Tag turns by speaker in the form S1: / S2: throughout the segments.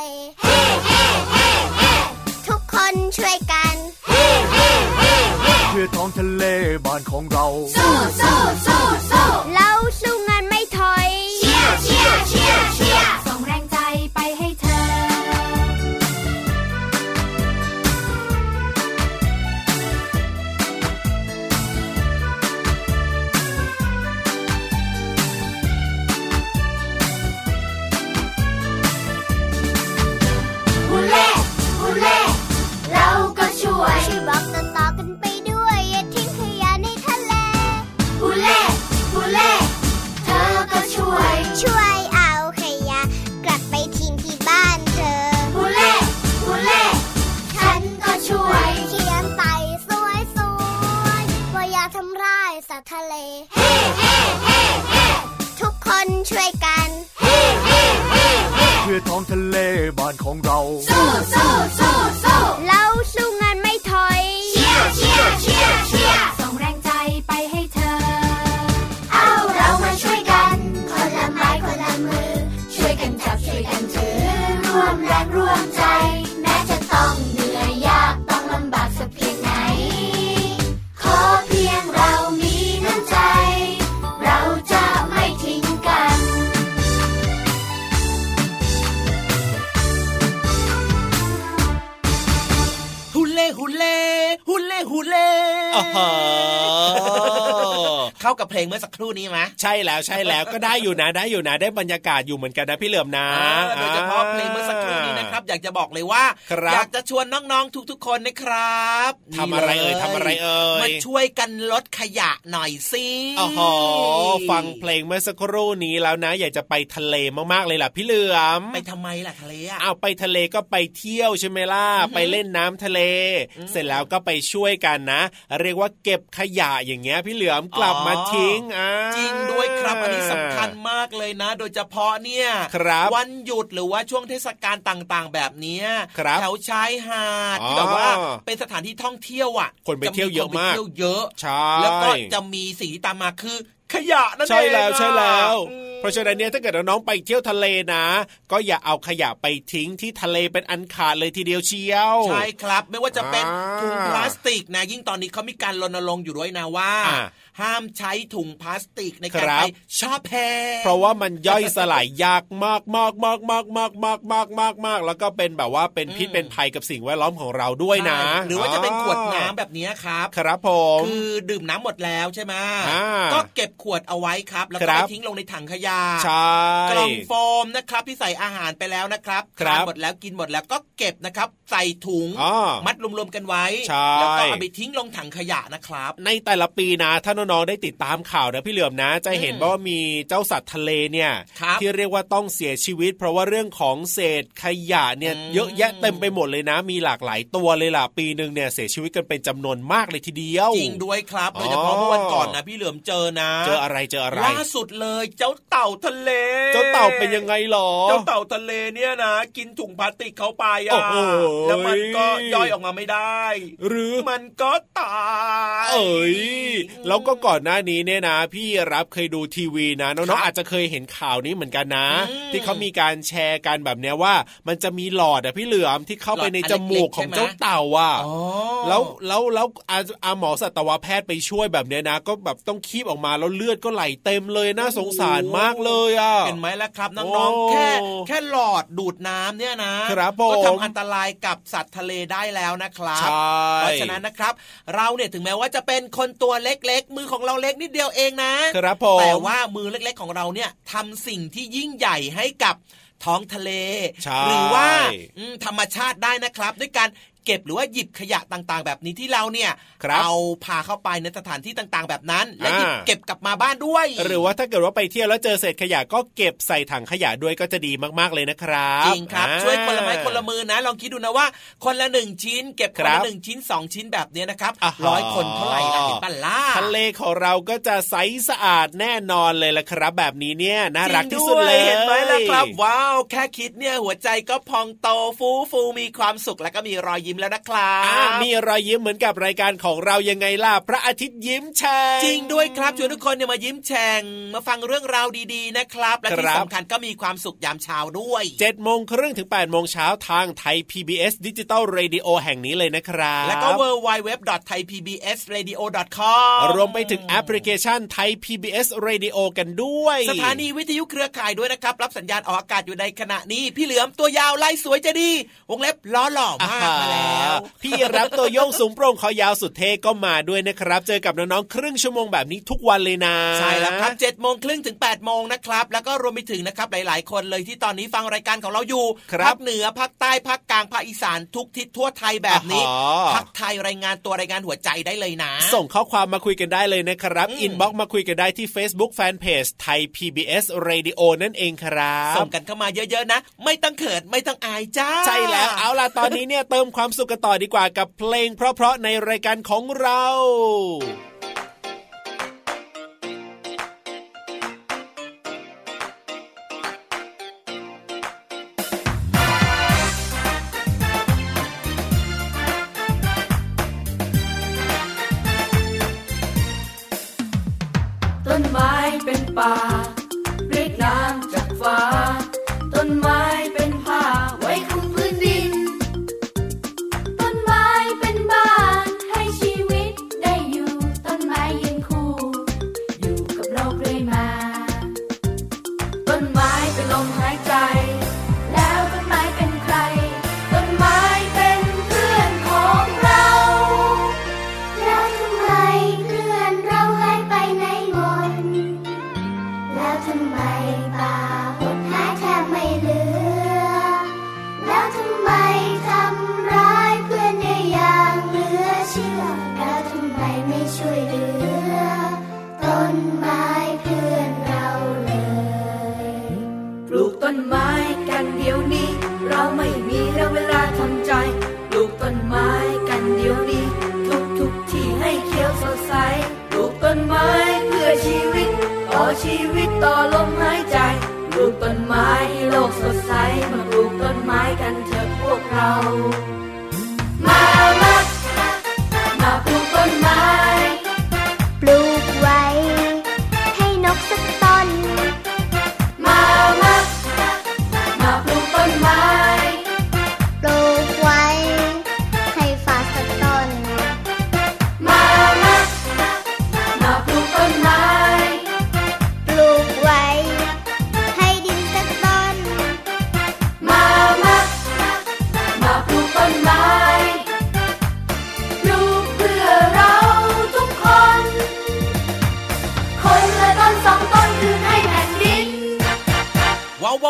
S1: เล
S2: ทุกคนช่วยกัน
S3: เพื่อท้อ
S4: งทะเล
S3: บ้านของเรา
S1: สู้สู้สู้สู้
S2: ทะเล เฮ้เฮ้เฮ้เฮ้ทุกคนช่วยกัน เฮ้เฮ้เฮ้เฮ้
S3: เพื่อท้องทะเลบ้านของเรา
S1: สู้สู้สู้สู้
S4: มื่อสักครู่นี้ไหม
S5: ใช่แล้วใช่แล้วก็ได้อยู่นะได้อยู่นะได้บรรยากาศอยู่เหมือนกันนะพี่เหลือมนะ
S4: โดยเฉพาะเพลงเมื่อสักครู่นี้นะครับ อยากจะบอกเลยว่าอยากจะชวนน้องๆทุกๆคนนะครับ
S5: ทำอะไรเอ่ยทำอะไรเอ่
S4: ยมาช่วยกันลดขยะหน่อยสิ
S5: อ๋อฟังเพลงเมื่อสักครู่นี้แล้วนะ อยากจะไปทะเลมากๆเลยล่ะพี่เหลือม
S4: ไปทำไมล่ะทะเลอะ
S5: เอาไปทะเลก็ไปเที่ยวใช่ไหมล่ะไปเล่นน้ำทะเล เสร็จแล้วก็ไปช่วยกันนะ เรียกว่าเก็บขยะอย่างเงี้ยพี่เหลือมกลับมาทิ้งอ่า
S4: จริงด้วยครับอันนี้สำคัญมากเลยนะ โดยเฉพาะเนี่ยวันหยุดหรือว่าช่วงเทศกาลต่างๆ แบบนี้แถวชายหาดที่แบบว่าเป็นสถานที่ท่องเที่ยวอะ
S5: คนไปเที่ยวเยอะมาก
S4: เยอะ
S5: ใช่
S4: แล้วก็จะมีสิ่งที่ตามมาคือ ขยะนั่นเองใช่
S5: แล้วใช่แล้ว เพราะฉะนั้นเนี่ยถ้าเกิดน้องไปเที่ยวทะเลนะ ก็อย่าเอาขยะไปทิ้งที่ทะเลเป็นอันขาดเลยทีเดียวเชียว
S4: ใช่ครับ ไม่ว่าจะเป็นถุงพลาสติกนะยิ่งตอนนี้เขามีการรณรงค์อยู่ด้วยนะว่า ห้ามใช้ถุงพลาสติกในการไปชอบแพ
S5: เพราะว่ามันย่อยสลายยากมากมากมากมากมากมากมากมากมากแล้วก็เป็นแบบว่าเป็นพิษเป็นภัยกับสิ่งแวดล้อมของเราด้วยนะ
S4: หรือว่าจะเป็นขวดน้ำแบบนี้ครับ
S5: ครับผม
S4: คือดื่มน้ำหมดแล้วใช่ไหมก็เก็บขวดเอาไว้ครับแล้วก็ทิ้งลงในถังขยะ
S5: ใช่
S4: กล่องโฟมนะครับที่ใส่อาหารไปแล้วนะครับทานหมดแล้วกินหมดแล้วก็เก็บนะครับ ใส่ถุงมัดรวมๆกันไว้แล้วก็เอาไปทิ้งลงถังขยะนะครับ
S5: ในแต่ละปีนะถ้าน้องๆได้ติดตามข่าวนะพี่เหลือมนะ จะเห็นว่ามีเจ้าสัตว์ทะเลเนี่ยที่เรียกว่าต้องเสียชีวิต เพราะว่าเรื่องของเศษขยะเนี่ยเยอะแยะเต็มไปหมดเลยนะ มีหลากหลายตัวเลยล่ะปีหนึ่งเนี่ยเสียชีวิตกันเป็นจำนวนมากเลยทีเดียว
S4: จริงด้วยครับโดยเฉพาะเมื่อวันก่อนนะพี่เหลือมเจอนะ
S5: เจออะไรเจออะไร
S4: ล่าสุดเลยเจ้าเต่าทะเล
S5: เจ้าเต่าเป็นยังไงหรอ
S4: เจ้าเต่าทะเลเนี่ยนะกินถุงพลาสติกเข้าไปอะแล้วมันก็ย่อยออกมาไม่ได้
S5: หรือ
S4: มันก็ตาย
S5: เอ้ยแล้วก็ก่อนหน้านี้เนี่ยนะ พี่รับเคยดูทีวีนะน้องๆอาจจะเคยเห็นข่าวนี้เหมือนกันนะ ที่เขามีการแชร์กันแบบเนี้ยว่า มันจะมีหลอดอะพี่เหลือมที่เข้าไปในจมูกของเจ้าเต่าอะแล้วแล้วแล้วอาหมอสัตวแพทย์ไปช่วยแบบเนี้ยนะ ก็แบบต้องคีบออกมาแล้วเลือดก็ไหลเต็มเลยน่าสงสารมากเลยอะ
S4: เห็นไหมล่ะครับน้องๆแค่แค่หลอดดูดน้ำเนี่ยนะ
S5: ก็
S4: ทำอันตรายกับสัตว์ทะเลได้แล้วนะครับเพราะฉะนั้นนะครับ เราเนี่ยถึงแม้ว่าจะเป็นคนตัวเล็กๆ มือของเราเล็กนิดเดียวเองนะ
S5: ครับผมแต่
S4: ว่ามือเล็กๆของเราเนี่ยทำสิ่งที่ยิ่งใหญ่ให้กับท้องทะเล หรือว่าธรรมชาติได้นะครับ ด้วยการเก็บหรือว่าหยิบขยะต่างๆ แบบนี้ที่เราเนี่ยเอาพาเข้าไปในสถานที่ต่างๆ แบบนั้น และหยิบเก็บกลับมาบ้านด้วย
S5: หรือว่าถ้าเกิดว่าไปเที่ยวแล้วเจอเศษขยะก็เก็บใส่ถังขยะด้วยก็จะดีมากๆเลยนะครับ
S4: จริงครับช่วยคนละไม้คนละมือนะ ลองคิดดูนะว่า คนละหนึ่งชิ้น เก็บคนละหนึ่งชิ้นสองชิ้นแบบนี้นะครับร้อยคนเท่าไหร่นะเห็นปัล่า
S5: ทะเลของเราก็จะใสสะอาดแน่นอนเลยละครับ แบบนี้เนี่ยน่ารักที่สุดเลย
S4: เห็นไหมล่ะครับ ว้าวแค่คิดเนี่ยหัวใจก็พองโตฟูฟูมีความสุขแล้วก็มีรอยยิ้มแล้วนะครับ
S5: มีรอยยิ้มเหมือนกับรายการของเรายังไงล่ะพระอาทิตย์ยิ้มแฉ่ง
S4: จริงด้วยครับชวนทุกคนเนี่ยมายิ้มแฉ่งมาฟังเรื่องราวดีๆนะครับ และที่สำคัญก็มีความสุขยามเช้าด้วย
S5: เจ็ดโมงครึ่งถึงแปดโมงเช้าทางไทย PBS Digital Radio แห่งนี้เลยนะครับ
S4: แล้วก็ w w w t h a i p b s r a d i o c o m
S5: รวมไปถึงแอปพลิเคชันไทย PBS Radio กันด้วย
S4: สถานีวิทยุเครือข่ายด้วยนะครับ รับสัญญาณออกอากาศอยู่ในขณะนี้ พี่เหลือมตัวยาวลายสวยจะดีวงเล็บล้อหล่อมากมาแล้ว
S5: พี่ราฟตัวโย่งสูงโปร่งคอยาวสุดเท่ก็มาด้วยนะครับ เจอกับน้องๆครึ่งชั่วโมงแบบนี้ทุกวันเลยนะ
S4: ใช่แล้วครับเจ็ดโมงครึ่งถึงแปดโมงนะครับ แล้วก็รวมไปถึงนะครับหลาย ๆ คนเลยที่ตอนนี้ฟังรายการของเราอยู่ภาคเหนือภาคใต้ภาคกลางภาคอีสานทุกทิศทั่วไทยแบบนี้ภาคไหนรายงานตัวรายงานหัวใจได้เลยนะ
S5: ส่งข้อความมาคุยกันได้เลยนะครับ inbox มาคุยกันได้ที่ Facebook Fanpage ไทย PBS Radio นั่นเองครับ
S4: ส่งกันเข้ามาเยอะ ๆ นะ ไม่ต้องเขินไม่ต้องอายจ้า
S5: ใช่แล้วเอาล่ะตอนนี้เนี่ยเติมความสุขกันต่อดีกว่ากับเพลงเพราะๆในรายการของเรา้
S6: นไม้เป็นป่า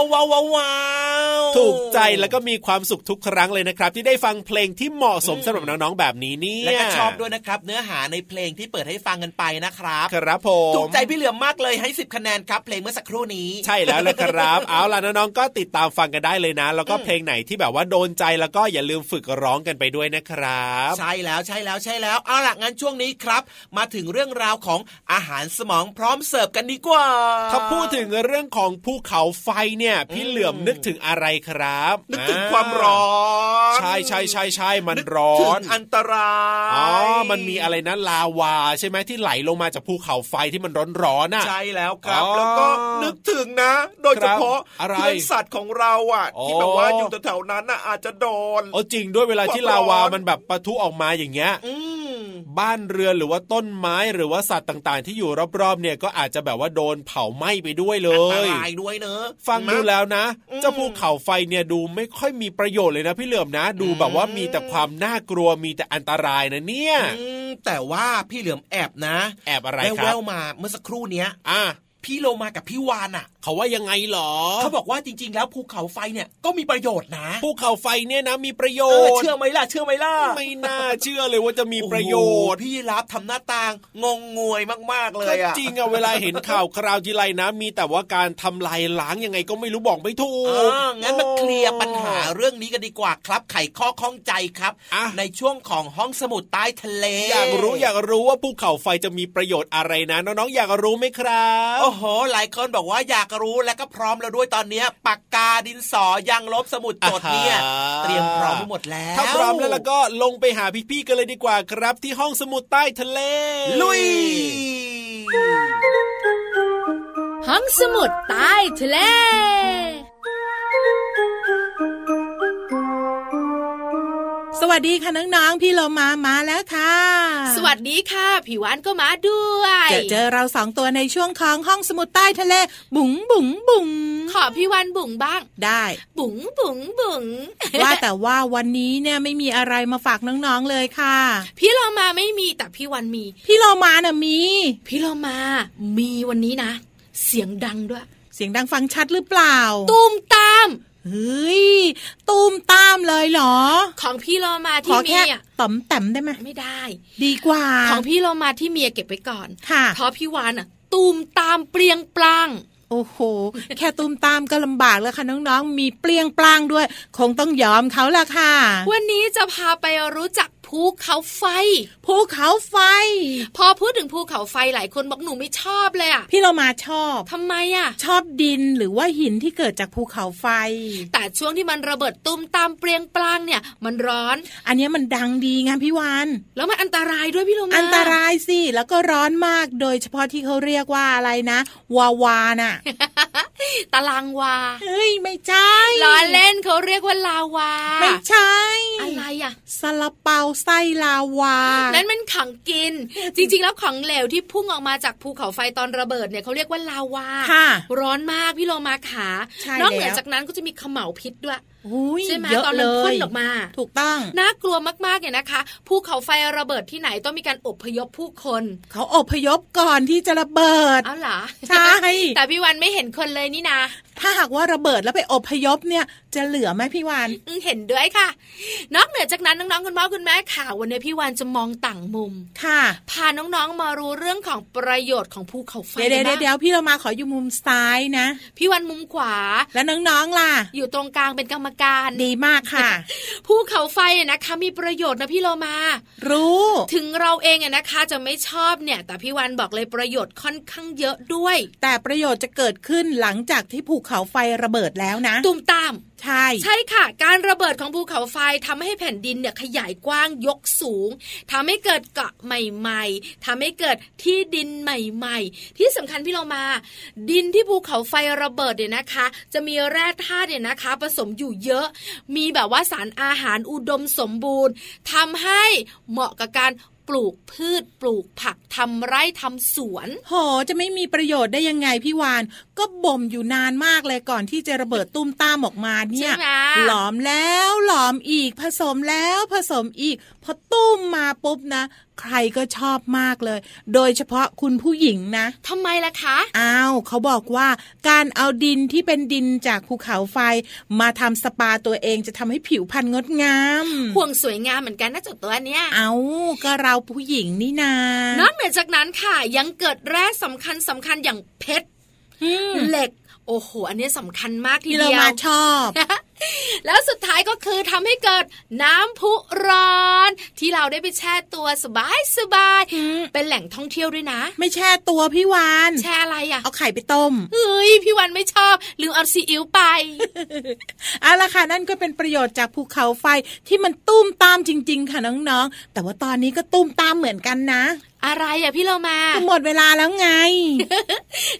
S4: wow, wow, wow, wow.
S5: แล้วก็มีความสุขทุกครั้งเลยนะครับ ที่ได้ฟังเพลงที่เหมาะสมสำหรับน้องๆแบบนี้นี่และ
S4: ก็ชอบด้วยนะครับ เนื้อหาในเพลงที่เปิดให้ฟังกันไปนะครับ
S5: ครับผม
S4: ถูกใจพี่เหลือมมากเลยให้ 10 คะแนนครับเพลงเมื่อสักครู่นี้
S5: ใช่แล้วละครับ เอาล่ะน้องๆก็ติดตามฟังกันได้เลยนะ แล้วก็เพลงไหนที่แบบว่าโดนใจแล้วก็อย่าลืมฝึกร้องกันไปด้วยนะครับ
S4: ใช่แล้วใช่แล้วใช่แล้วเอาล่ะงั้นช่วงนี้ครับ มาถึงเรื่องราวของอาหารสมองพร้อมเสิร์ฟกันดีกว่า
S5: ถ้าพูดถึงเรื่องของภูเขาไฟเนี่ย พี่เหลือมนึกถึงอะไรครับ
S4: นึกถึงความร้อน
S5: ใช่ใช่ใช่ใช่มันร้อน
S4: อันตรายอ๋อ
S5: มันมีอะไรนะลาวา ใช่ไหมที่ไหลลงมาจากภูเขาไฟที่มันร้อนร้อนอะ
S4: ใช่แล้วครับแล้วก็นึกถึงนะ โดยเฉพาะเพื่อนสัตว์ของเราอะที่แบบว่าอยู่แถวๆนั้นอะอาจจะโดน
S5: โอ้จริงด้วยเวลาที่ลาวามันแบบปะทุออกมาอย่างเงี้ย บ้านเรือนหรือว่าต้นไม้หรือว่าสัตว์ต่างๆ ที่อยู่รอบๆเนี่ยก็อาจจะแบบว่าโดนเผาไหม้ไปด้วยเลย
S4: อันตรายด้วยเนอะ
S5: ฟังดูแล้วนะเจ้าภูเขาไฟเนี่ยดูไม่ค่อยมีประโยชน์เลยนะพี่เหลือมนะ ดูแบบว่ามีแต่ความน่ากลัวมีแต่อันตรายนะเนี่ย
S4: แต่ว่าพี่เหลือมแอบนะ
S5: แอบอะไรครับ
S4: แววมาเมื่อสักครู่เนี้ย
S5: อะ
S4: พี่โลมากับพี่วานอะ
S5: เขาว่ายังไงหรอ
S4: เขาบอกว่าจริง ๆ แล้วภูเขาไฟเนี่ยก็มีประโยชน์นะ
S5: ภูเขาไฟเนี่ยนะมีประโยชน์
S4: เชื่อไหมล่ะ เชื่อไหมล่ะ
S5: ไม่น่าเชื่อเลยว่าจะมีประโยชน์
S4: พี่รับทำหน้าตางงงงวยมากๆเลยอะ
S5: จริงอะเวลาเห็นข่าวคราวทีไรนะ มีแต่ว่าการทำลายล้างยังไงก็ไม่รู้บอกไม่ถูก
S4: งั้น เรื่องนี้กันดีกว่าครับไขข้อข้องใจครับ ในช่วงของห้องสมุดใต้ทะเล
S5: อยากรู้อยากรู้ว่าภูเขาไฟจะมีประโยชน์อะไรนะ น้องๆอยากรู้ไหมครับ
S4: โอ้โห หลายคนบอกว่าอยากรู้และก็พร้อมแล้วด้วยตอนนี้ปากกาดินสอยังลบสมุดจดเนี่ยเตรียมพร้อมหมดแล้ว
S5: ถ้าพร้อมแล้วแล้วก็ลงไปหาพี่ๆกันเลยดีกว่าครับ ที่ห้องสมุดใต้ทะเล
S4: ลุย
S7: ห้องสมุดใต้ทะเล
S8: สวัสดีค่ะน้องๆ พี่เรามามาแล้วค่ะ
S7: สวัสดีค่ะผิวานก็มาด้วย
S8: จะเจอเราสองตัวในช่วงของห้องสมุดใต้ทะเล บุ๋งบุ๋งบุ๋ง
S7: ขอพี่วันบุ๋งบ้าง
S8: ได้
S7: บุ๋งบุ๋งบุ๋ง
S8: ว่าแต่ว่าวันนี้เนี่ยไม่มีอะไรมาฝากน้องๆเลยค่ะ
S7: พี่เรามาไม่มีแต่พี่วันมี
S8: พี่เรามาน่ะมี
S7: พี่เรามามีวันนี้นะ เสียงดังด้วย
S8: เสียงดังฟังชัดหรือเปล่า
S7: ตูมตาม
S8: เฮ้ยตูมตามเลยเหรอ
S7: ของพี่โลมาที่มีอะ
S8: ต่อมแต้มได้ไหม
S7: ไม่ได้
S8: ดีกว่า
S7: ของพี่โลมาที่เมียเก็บไว้ก่อน
S8: ค่ะ
S7: เพราะพี่วานอะ ตูมตามเปรียงปลาง
S8: โอ้โห แค่ตุ้มตามก็ลำบากแล้วค่ะน้องๆ มีเปลี่ยงปลางด้วย คงต้องยอมเขาละค่ะ
S7: วันนี้จะพาไปรู้จัก ภูเขาไฟ
S8: ภูเขาไฟ
S7: พอพูดถึงภูเขาไฟหลายคนบอกหนูไม่ชอบเลยอะ
S8: พี่เรามาชอบ
S7: ทำไมอะ
S8: ชอบดินหรือว่าหินที่เกิดจากภูเขาไฟ
S7: แต่ช่วงที่มันระเบิดตุ้มตามเปรียงปลางเนี่ย มันร้อน
S8: อันนี้มันดังดีไงพี่วาน
S7: แล้วมันอันตรายด้วยพี่เรามา
S8: อันตรายสิแล้วก็ร้อนมากโดยเฉพาะที่เขาเรียกว่าอะไรนะวาวาน่ะ
S7: ตารางวา
S8: เฮ้ยไม่ใช่
S7: ล้อเล่นเขาเรียกว่าลาวา
S8: ไม่ใช่
S7: อะไรอะ
S8: ซาลาเปาไส้ลาวา
S7: นั้นมันขังกิน จริง ๆ แล้วของเหลวที่พุ่งออกมาจากภูเขาไฟตอนระเบิดเนี่ยเขาเรียกว่าลาวา ร้อนมากพี่โลมาขานอกเหนือจากนั้นก็จะมีขมเหลาพิษด้วย ใช่ไหมตอนมันพ่นออกมา
S8: ถูกต้อง
S7: น่ากลัวมากๆเนี่ยนะคะภูเขาไฟระเบิดที่ไหนต้องมีการอพยพผู้คน
S8: เขาอพยพก่อนที่จะระเบิด
S7: เอาเหรอ
S8: ใช่
S7: แต่พี่วันไม่เห็นคนเลยนี่นะ
S8: ถ้าหากว่าระเบิดแล้วไปอพยพเนี่ยจะเหลือไหมพี่วาน
S7: เห็นด้วยค่ะ นอกเหนือจากนั้นน้องๆคุณพ่อคุณแม่ค่ะวันนี้พี่วานจะมองต่างมุม
S8: ค่ะ
S7: พาน้องๆมารู้เรื่องของประโยชน์ของภูเขาไฟ
S8: เดี๋ยวเดี๋ยวพี่เรามาขออยู่มุมซ้ายนะ
S7: พี่วันมุมขวา
S8: แล้วน้องๆล่ะ
S7: อยู่ตรงกลางเป็นกรรมการ
S8: ดีมากค่ะ
S7: ภูเขาไฟนะคะมีประโยชน์นะพี่เรามา
S8: รู้
S7: ถึงเราเองนะคะจะไม่ชอบเนี่ย แต่พี่วันบอกเลยประโยชน์ค่อนข้างเยอะด้วย
S8: แต่ประโยชน์จะเกิดขึ้นหลังจากที่ภูเขาไฟระเบิดแล้วนะ
S7: ตุ่มตาม
S8: ใช่
S7: ใช่ค่ะ การระเบิดของภูเขาไฟทำให้แผ่นดินเนี่ยขยายกว้างยกสูงทำให้เกิดเกาะใหม่ ๆทำให้เกิดที่ดินใหม่ ๆ ที่สำคัญพี่เรามา ดินที่ภูเขาไฟระเบิดเนี่ยนะคะ จะมีแร่ธาตุเนี่ยนะคะ ผสมอยู่เยอะ มีแบบว่าสารอาหารอุดมสมบูรณ์ทำให้เหมาะกับการ ปลูกพืชปลูกผักทำไร่ทำสวน
S8: โหจะไม่มีประโยชน์ได้ยังไงพี่วาน ก็บ่มอยู่นานมากเลยก่อนที่จะระเบิดตุ้มตามออกมาเนี่ยหลอมแล้วหลอมอีกผสมแล้วผสมอีกพอตุ้มมาปุ๊บนะ ใครก็ชอบมากเลย โดยเฉพาะคุณผู้หญิงนะ
S7: ทำไมล่ะคะ
S8: อ้าวเขาบอกว่าการเอาดินที่เป็นดินจากภูเขาไฟ มาทำสปาตัวเองจะทำให้ผิวพรรณงดงาม
S7: ห่วงสวยงามเหมือนกันนะจุดตัวเนี้ย
S8: เอาก็เราผู้หญิงนี่นาน
S7: อกเหนือจากนั้นค่ะ ยังเกิดแร่สำคัญสำคัญอย่างเพชรเหล็ก โอ้โห อันนี้สำคัญมากทีเดียว
S8: เรามาชอบ
S7: แล้วสุดท้ายก็คือทำให้เกิดน้ำพุร้อน ที่เราได้ไปแช่ตัวสบายสบาย เป็นแหล่งท่องเที่ยวด้วยนะ
S8: ไม่แช่ตัวพี่วาน
S7: แช่อะไรอะ
S8: เอาไข่ไปต้ม
S7: เฮ้ยพี่วานไม่ชอบลืมเอาซีอิ๊วไป
S8: เอาละค่ะนั่นก็เป็นประโยชน์จากภูเขาไฟที่มันตุ้มตามจริง ๆ ค่ะน้องๆ แต่ว่าตอนนี้ก็ตุ้มตามเหมือนกันนะ
S7: อะไรอะพี่เรามา
S8: หมดเวลาแล้วไง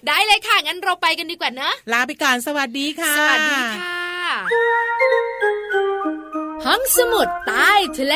S7: ได้เลยค่ะ งั้นเราไปกันดีกว่านะ
S8: ลาไปก่อน สวัสดีค่ะ
S7: สวัสดีค่ะ ห้องสมุดใต้ทะเล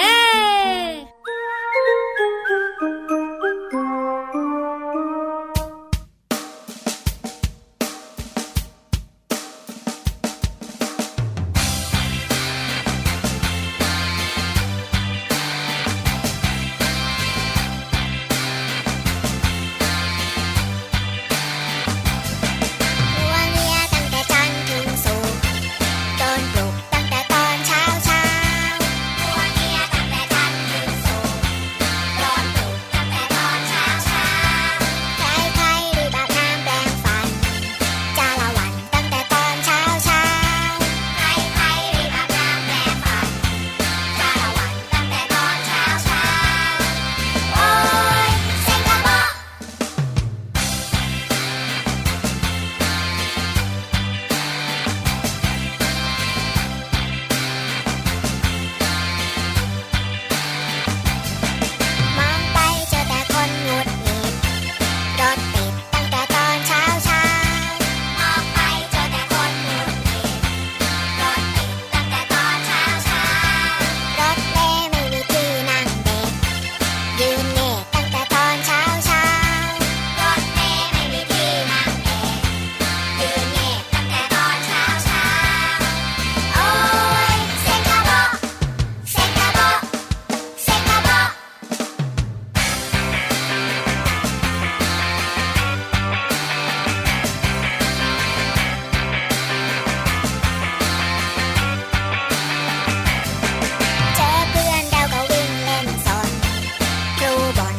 S4: bye.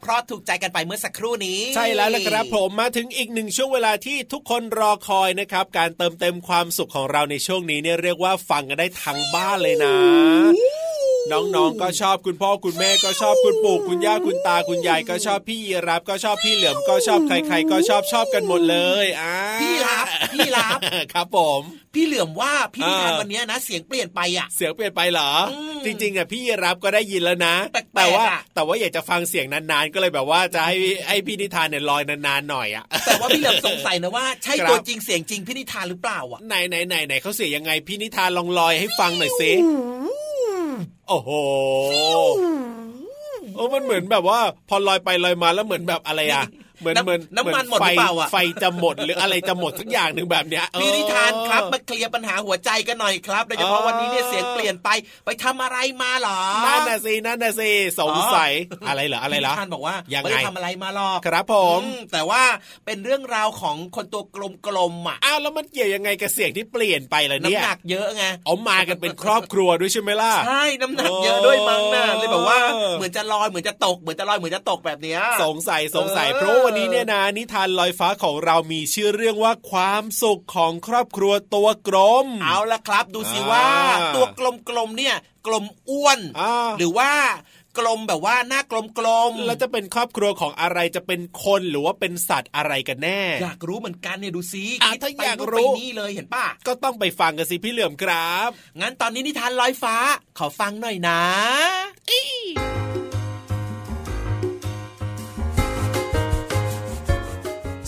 S4: เพลงเพราะๆถูกใจกันไปเมื่อสักครู่นี้
S5: ใช่แล้วละครับผมมาถึงอีกหนึ่งช่วงเวลาที่ทุกคนรอคอยนะครับ การเติมเต็มความสุขของเราในช่วงนี้เนี่ยเรียกว่าฟังกันได้ทั้งบ้านเลยนะ น้องๆก็ชอบคุณพ่อคุณแม่ก็ชอบคุณปู่คุณย่าคุณตาคุณยายก็ชอบพี่ยีรับก็ชอบพี่เหลือมก็ชอบใคร ๆ ก็ชอบชอบกันหมดเลยอ่า
S4: พี่รับพี่รับ
S5: ครับผม
S4: พี่เหลือมว่าพี่นิทานวันนี้นะ เสียงเปลี่ยนไปอะ
S5: เสียงเปลี่ยนไปเหรอ จริงๆอะพี่ยีรับก็ได้ยินแล้วนะแต่ว่าแต่ว่าอยากจะฟังเสียงนานๆ ก็เลยแบบว่าจะให้ให้พี่นิทานเนี่ยลอยนานๆหน่อยอะ
S4: แต่ว่าพี่เหลือมสงสัยนะว่าใช่ตัวจริงเสียงจริงพี่นิทานหรือเปล่าอะ
S5: ไหนไหนไหนไหนเขาเสียงยังไงพี่นิทานลองลอยให้ฟังหน่อยสิ โอ้โหโอ้มันเหมือนแบบว่า พอลอยไปลอยมาแล้วเหมือนแบบอะไรอะ เหมือนเหมือน
S4: น้ำมันหมดหรือเปล่าอะ
S5: ไฟจะหมดหรืออะไรจะหมดสักอย่างหนึ่งแบบเนี้ย
S4: พี่นิทานครับมาเคลียร์ปัญหาหัวใจกันหน่อยครับโดยเฉพาะวันนี้เนี่ยเสียงเปลี่ยนไปไปทำอะไรมาหรอ
S5: นั่นน่ะสินั่นน่ะสิสงสัยอะไรเหรออะไรเหรอ
S4: พี่นิทานบอกว่ายังไงทำอะไรมาหรอก
S5: ครับผม
S4: แต่ว่าเป็นเรื่องราวของคนตัวกลมๆอะ
S5: อ้าวแล้วมันเกี่ยวยังไงกับเสียงที่เปลี่ยนไปล่ะเนี่ย
S4: น้ำหนักเยอะไง
S5: เอามากันเป็นครอบครัวด้วยใช่ไหมล่ะ
S4: ใช่น้ำหนักเยอะด้วยมั้งนะเลยบอกว่าเหมือนจะลอยเหมือนจะตกเหมือนจะลอยเหมือนจะตกแบบเนี้ย
S5: สงสัยสงสัยเพราะวันนี้เนี่ยนะนิทานลอยฟ้าของเรามีชื่อเรื่องว่าความสุขของครอบครัวตัวกลม
S4: เอาละครับ ดูสิว่า ตัวกลมๆเนี่ยกลมอ้วนหรือว่ากลมแบบว่าหน้ากลมกลม
S5: แล้วจะเป็นครอบครัวของอะไรจะเป็นคนหรือว่าเป็นสัตว์อะไรกันแน่
S4: อยากรู้เหมือนกันเนี่ยดูซิ
S5: ถ้าอยากรู้
S4: นี่เลยเห็นป่ะ
S5: ก็ต้องไปฟังกันสิพี่เหลื่อมครับ
S4: งั้นตอนนี้นิทานลอยฟ้า ขอฟังหน่อยนะ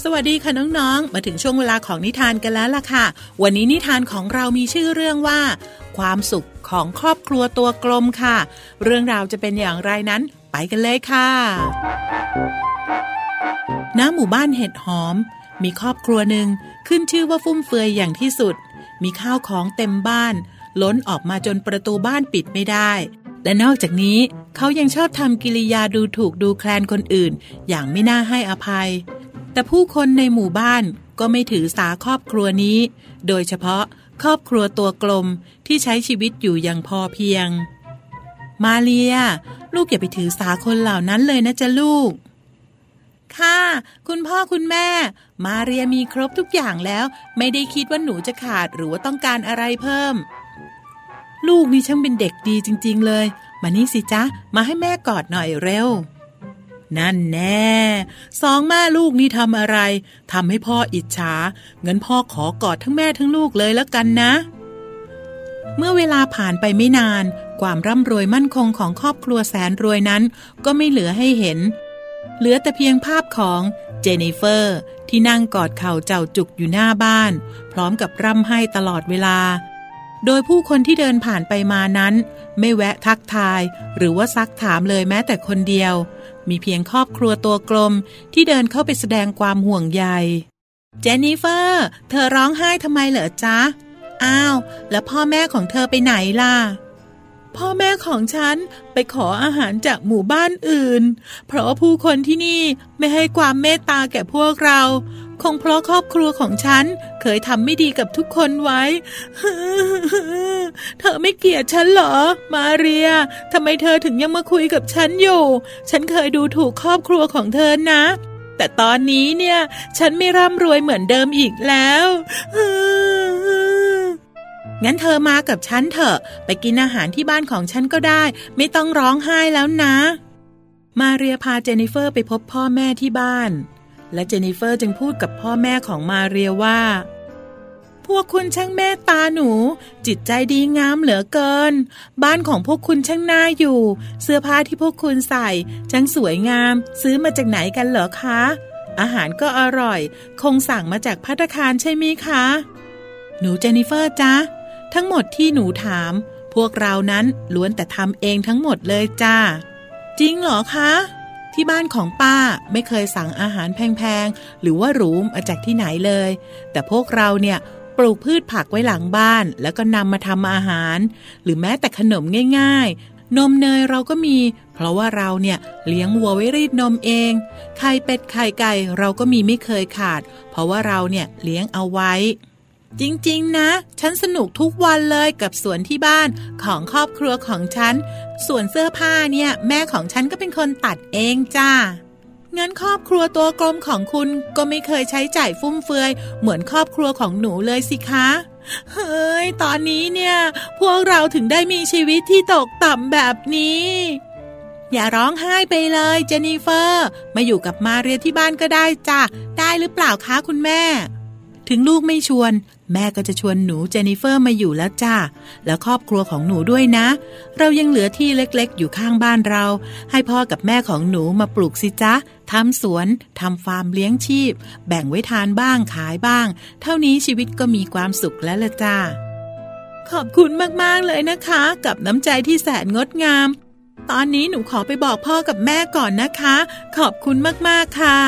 S8: สวัสดีค่ะน้องๆ มาถึงช่วงเวลาของนิทานกันแล้วล่ะค่ะ วันนี้นิทานของเรามีชื่อเรื่องว่า ความสุขของครอบครัวตัวกลมค่ะ เรื่องราวจะเป็นอย่างไรนั้นไปกันเลยค่ะณหมู่บ้านเห็ดหอม มีครอบครัวหนึ่งขึ้นชื่อว่าฟุ่มเฟือยอย่างที่สุด มีข้าวของเต็มบ้าน ล้นออกมาจนประตูบ้านปิดไม่ได้และนอกจากนี้เขายังชอบทำกิริยาดูถูกดูแคลนคนอื่น อย่างไม่น่าให้อภัย แต่ผู้คนในหมู่บ้านก็ไม่ถือสาครอบครัวนี้ โดยเฉพาะครอบครัวตัวกลมที่ใช้ชีวิตอยู่อย่างพอเพียง มาเลีย ลูกอย่าไปถือสาคนเหล่านั้นเลยนะจ๊ะลูก ค่ะ คุณพ่อคุณแม่ มาเรียมีครบทุกอย่างแล้ว ไม่ได้คิดว่าหนูจะขาดหรือว่าต้องการอะไรเพิ่ม ลูกนี่ช่างเป็นเด็กดีจริง ๆ เลย มานี่สิจ๊ะ มาให้แม่กอดหน่อยเร็ว นั่นแน่สองแม่ลูกนี่ทำอะไรทำให้พ่ออิจฉาเงินพ่อขอกอดทั้งแม่ทั้งลูกเลยแล้วกันนะ เมื่อเวลาผ่านไปไม่นาน ความร่ำรวยมั่นคงของครอบครัวแสนรวยนั้น ก็ไม่เหลือให้เห็น เหลือแต่เพียงภาพของเจนนิเฟอร์ ที่นั่งกอดเข่าเจ้าจุกอยู่หน้าบ้าน พร้อมกับร่ำไห้ตลอดเวลา โดยผู้คนที่เดินผ่านไปมานั้น ไม่แวะทักทาย หรือว่าซักถามเลยแม้แต่คนเดียว มีเพียงครอบครัวตัวกลมที่เดินเข้าไปแสดงความห่วงใย เจนนิเฟอร์ เธอร้องไห้ทำไมเหรอจ๊ะ อ้าว แล้วพ่อแม่ของเธอไปไหนล่ะ พ่อแม่ของฉันไปขออาหารจากหมู่บ้านอื่น เพราะผู้คนที่นี่ไม่ให้ความเมตตาแก่พวกเรา คงเพราะครอบครัวของฉัน เคยทำไม่ดีกับทุกคนไว้ เธอไม่เกลียดฉันเหรอ มาเรียทำไมเธอถึงยังมาคุยกับฉันอยู่ ฉันเคยดูถูกครอบครัวของเธอนะ แต่ตอนนี้เนี่ย ฉันไม่ร่ำรวยเหมือนเดิมอีกแล้วงั้นเธอมากับฉันเถอะ ไปกินอาหารที่บ้านของฉันก็ได้ ไม่ต้องร้องไห้แล้วนะ มาเรียพาเจนิเฟอร์ไปพบพ่อแม่ที่บ้าน และเจนิเฟอร์จึงพูดกับพ่อแม่ของมาเรียว่า พวกคุณช่างเมตตาหนู จิตใจดีงามเหลือเกิน บ้านของพวกคุณช่างน่าอยู่ เสื้อผ้าที่พวกคุณใส่ช่างสวยงาม ซื้อมาจากไหนกันเหรอคะ อาหารก็อร่อย คงสั่งมาจากพัตคารใช่ไหมคะ หนูเจนิเฟอร์จ๊ะทั้งหมดที่หนูถาม พวกเรานั้นล้วนแต่ทำเองทั้งหมดเลยจ้าจริงเหรอคะที่บ้านของป้าไม่เคยสั่งอาหารแพงๆ หรือว่าหรูมาจากที่ไหนเลย แต่พวกเราเนี่ย ปลูกพืชผักไว้หลังบ้าน แล้วก็นำมาทำอาหาร หรือแม้แต่ขนมง่าย ๆ นมเนยเราก็มี เพราะว่าเราเนี่ยเลี้ยงวัวไว้รีดนมเอง ไข่เป็ดไข่ไก่เราก็มีไม่เคยขาด เพราะว่าเราเนี่ยเลี้ยงเอาไว้ จริงๆ นะ ฉันสนุกทุกวันเลยกับสวนที่บ้านของครอบครัวของฉัน ส่วนเสื้อผ้าเนี่ย แม่ของฉันก็เป็นคนตัดเองจ้า งั้นครอบครัวตัวกลมของคุณก็ไม่เคยใช้จ่ายฟุ่มเฟือย เหมือนครอบครัวของหนูเลยสิคะเฮ้ย ตอนนี้เนี่ย พวกเราถึงได้มีชีวิตที่ตกต่ำแบบนี้ อย่าร้องไห้ไปเลยเจนนิเฟอร์ มาอยู่กับมาเรียที่บ้านก็ได้จ้ะ ได้หรือเปล่าคะคุณแม่ ถึงลูกไม่ชวน แม่ก็จะชวนหนูเจนิเฟอร์มาอยู่แล้วจ้า แล้วครอบครัวของหนูด้วยนะ เรายังเหลือที่เล็กๆ อยู่ข้างบ้านเรา ให้พ่อกับแม่ของหนูมาปลูกสิจ๊ะทำสวนทำฟาร์มเลี้ยงชีพ แบ่งไว้ทานบ้างขายบ้าง เท่านี้ชีวิตก็มีความสุขแล้วละจ้า ขอบคุณมากๆเลยนะคะ กับน้ำใจที่แสนงดงาม ตอนนี้หนูขอไปบอกพ่อกับแม่ก่อนนะคะ ขอบคุณมากๆค่ะ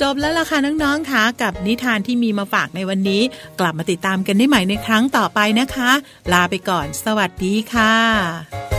S8: จบแล้วล่ะค่ะน้องๆค่ะกับนิทานที่มีมาฝากในวันนี้ กลับมาติดตามกันได้ใหม่ในครั้งต่อไปนะคะ ลาไปก่อน สวัสดีค่ะ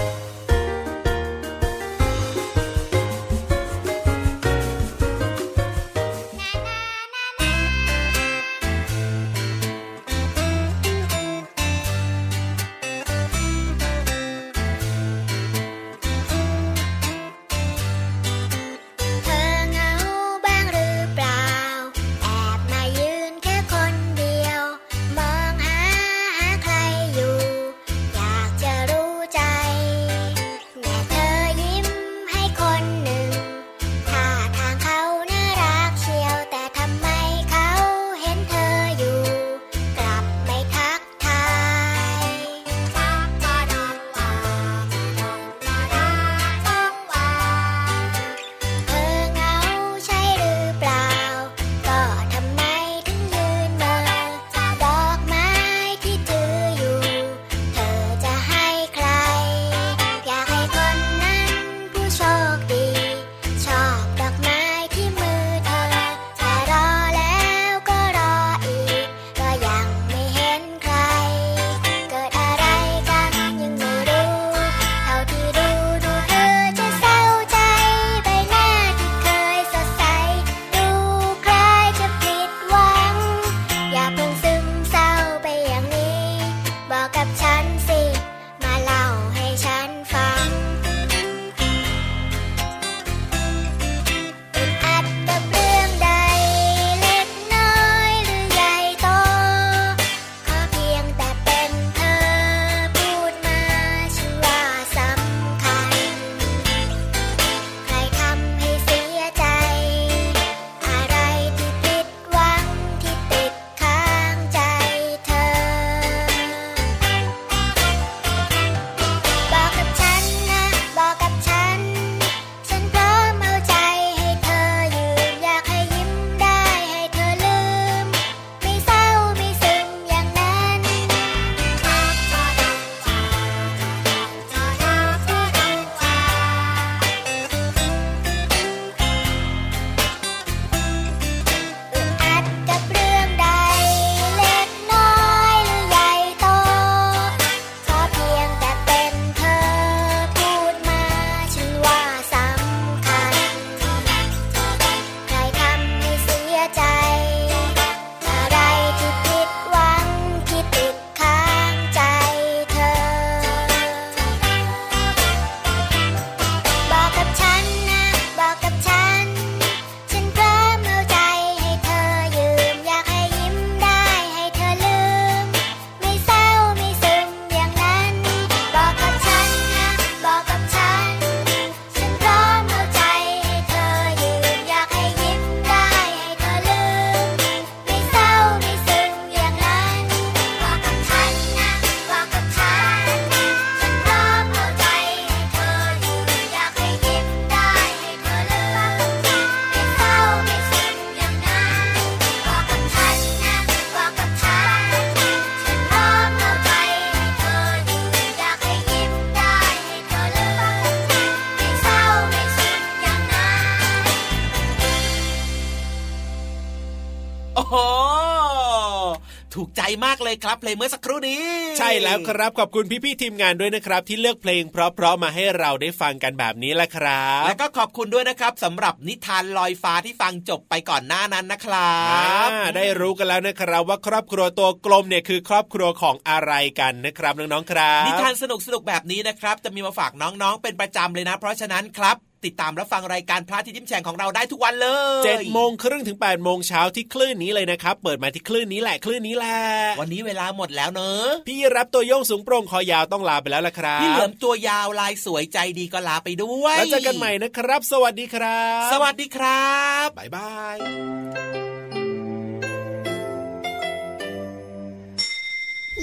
S4: ครับเพลงเมื่อสักครู่นี้
S5: ใช่แล้วครับขอบคุณพี่ๆทีมงานด้วยนะครับ ที่เลือกเพลงเพราะๆมาให้เราได้ฟังกันแบบนี้แหละครับ
S4: แล้วก็ขอบคุณด้วยนะครับสำหรับนิทานลอยฟ้าที่ฟังจบไปก่อนหน้านั้นนะครับ
S5: ได้รู้กันแล้วนะครับว่าครอบครัวตัวกลมเนี่ยคือครอบครัวของอะไรกันนะครับน้องๆครับ
S4: นิทานสนุกสนุกแบบนี้นะครับ จะมีมาฝากน้องๆเป็นประจำเลยนะ เพราะฉะนั้นครับ ติดตามรับฟังรายการพระที่ยิ้มแฉ่งของเราได้ทุกวันเลย
S5: เจ็ดโมงครึ่งถึง8ปดโมงเช้าที่คลื่นนี้เลยนะครับ เปิดมาที่คลื่นนี้แหละคลื่นนี้แหละ
S4: วันนี้เวลาหมดแล้วเนอะ
S5: พี่รับตัวโยงสูงโปร่งคอยาวต้องลาไปแล้วละครับ
S4: พี่เหลือมตัวยาวลายสวยใจดีก็ลาไปด้วย
S5: แล้วเจอกันใหม่นะครับ สวัสดีครับ
S4: สวัสดีครับ
S5: บ๊ายบาย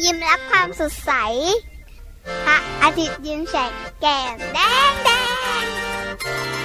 S2: ยิ้มรับความสดใสพระอาทิตย์ยิ้มแฉกแก้มแดงแดง Thank you.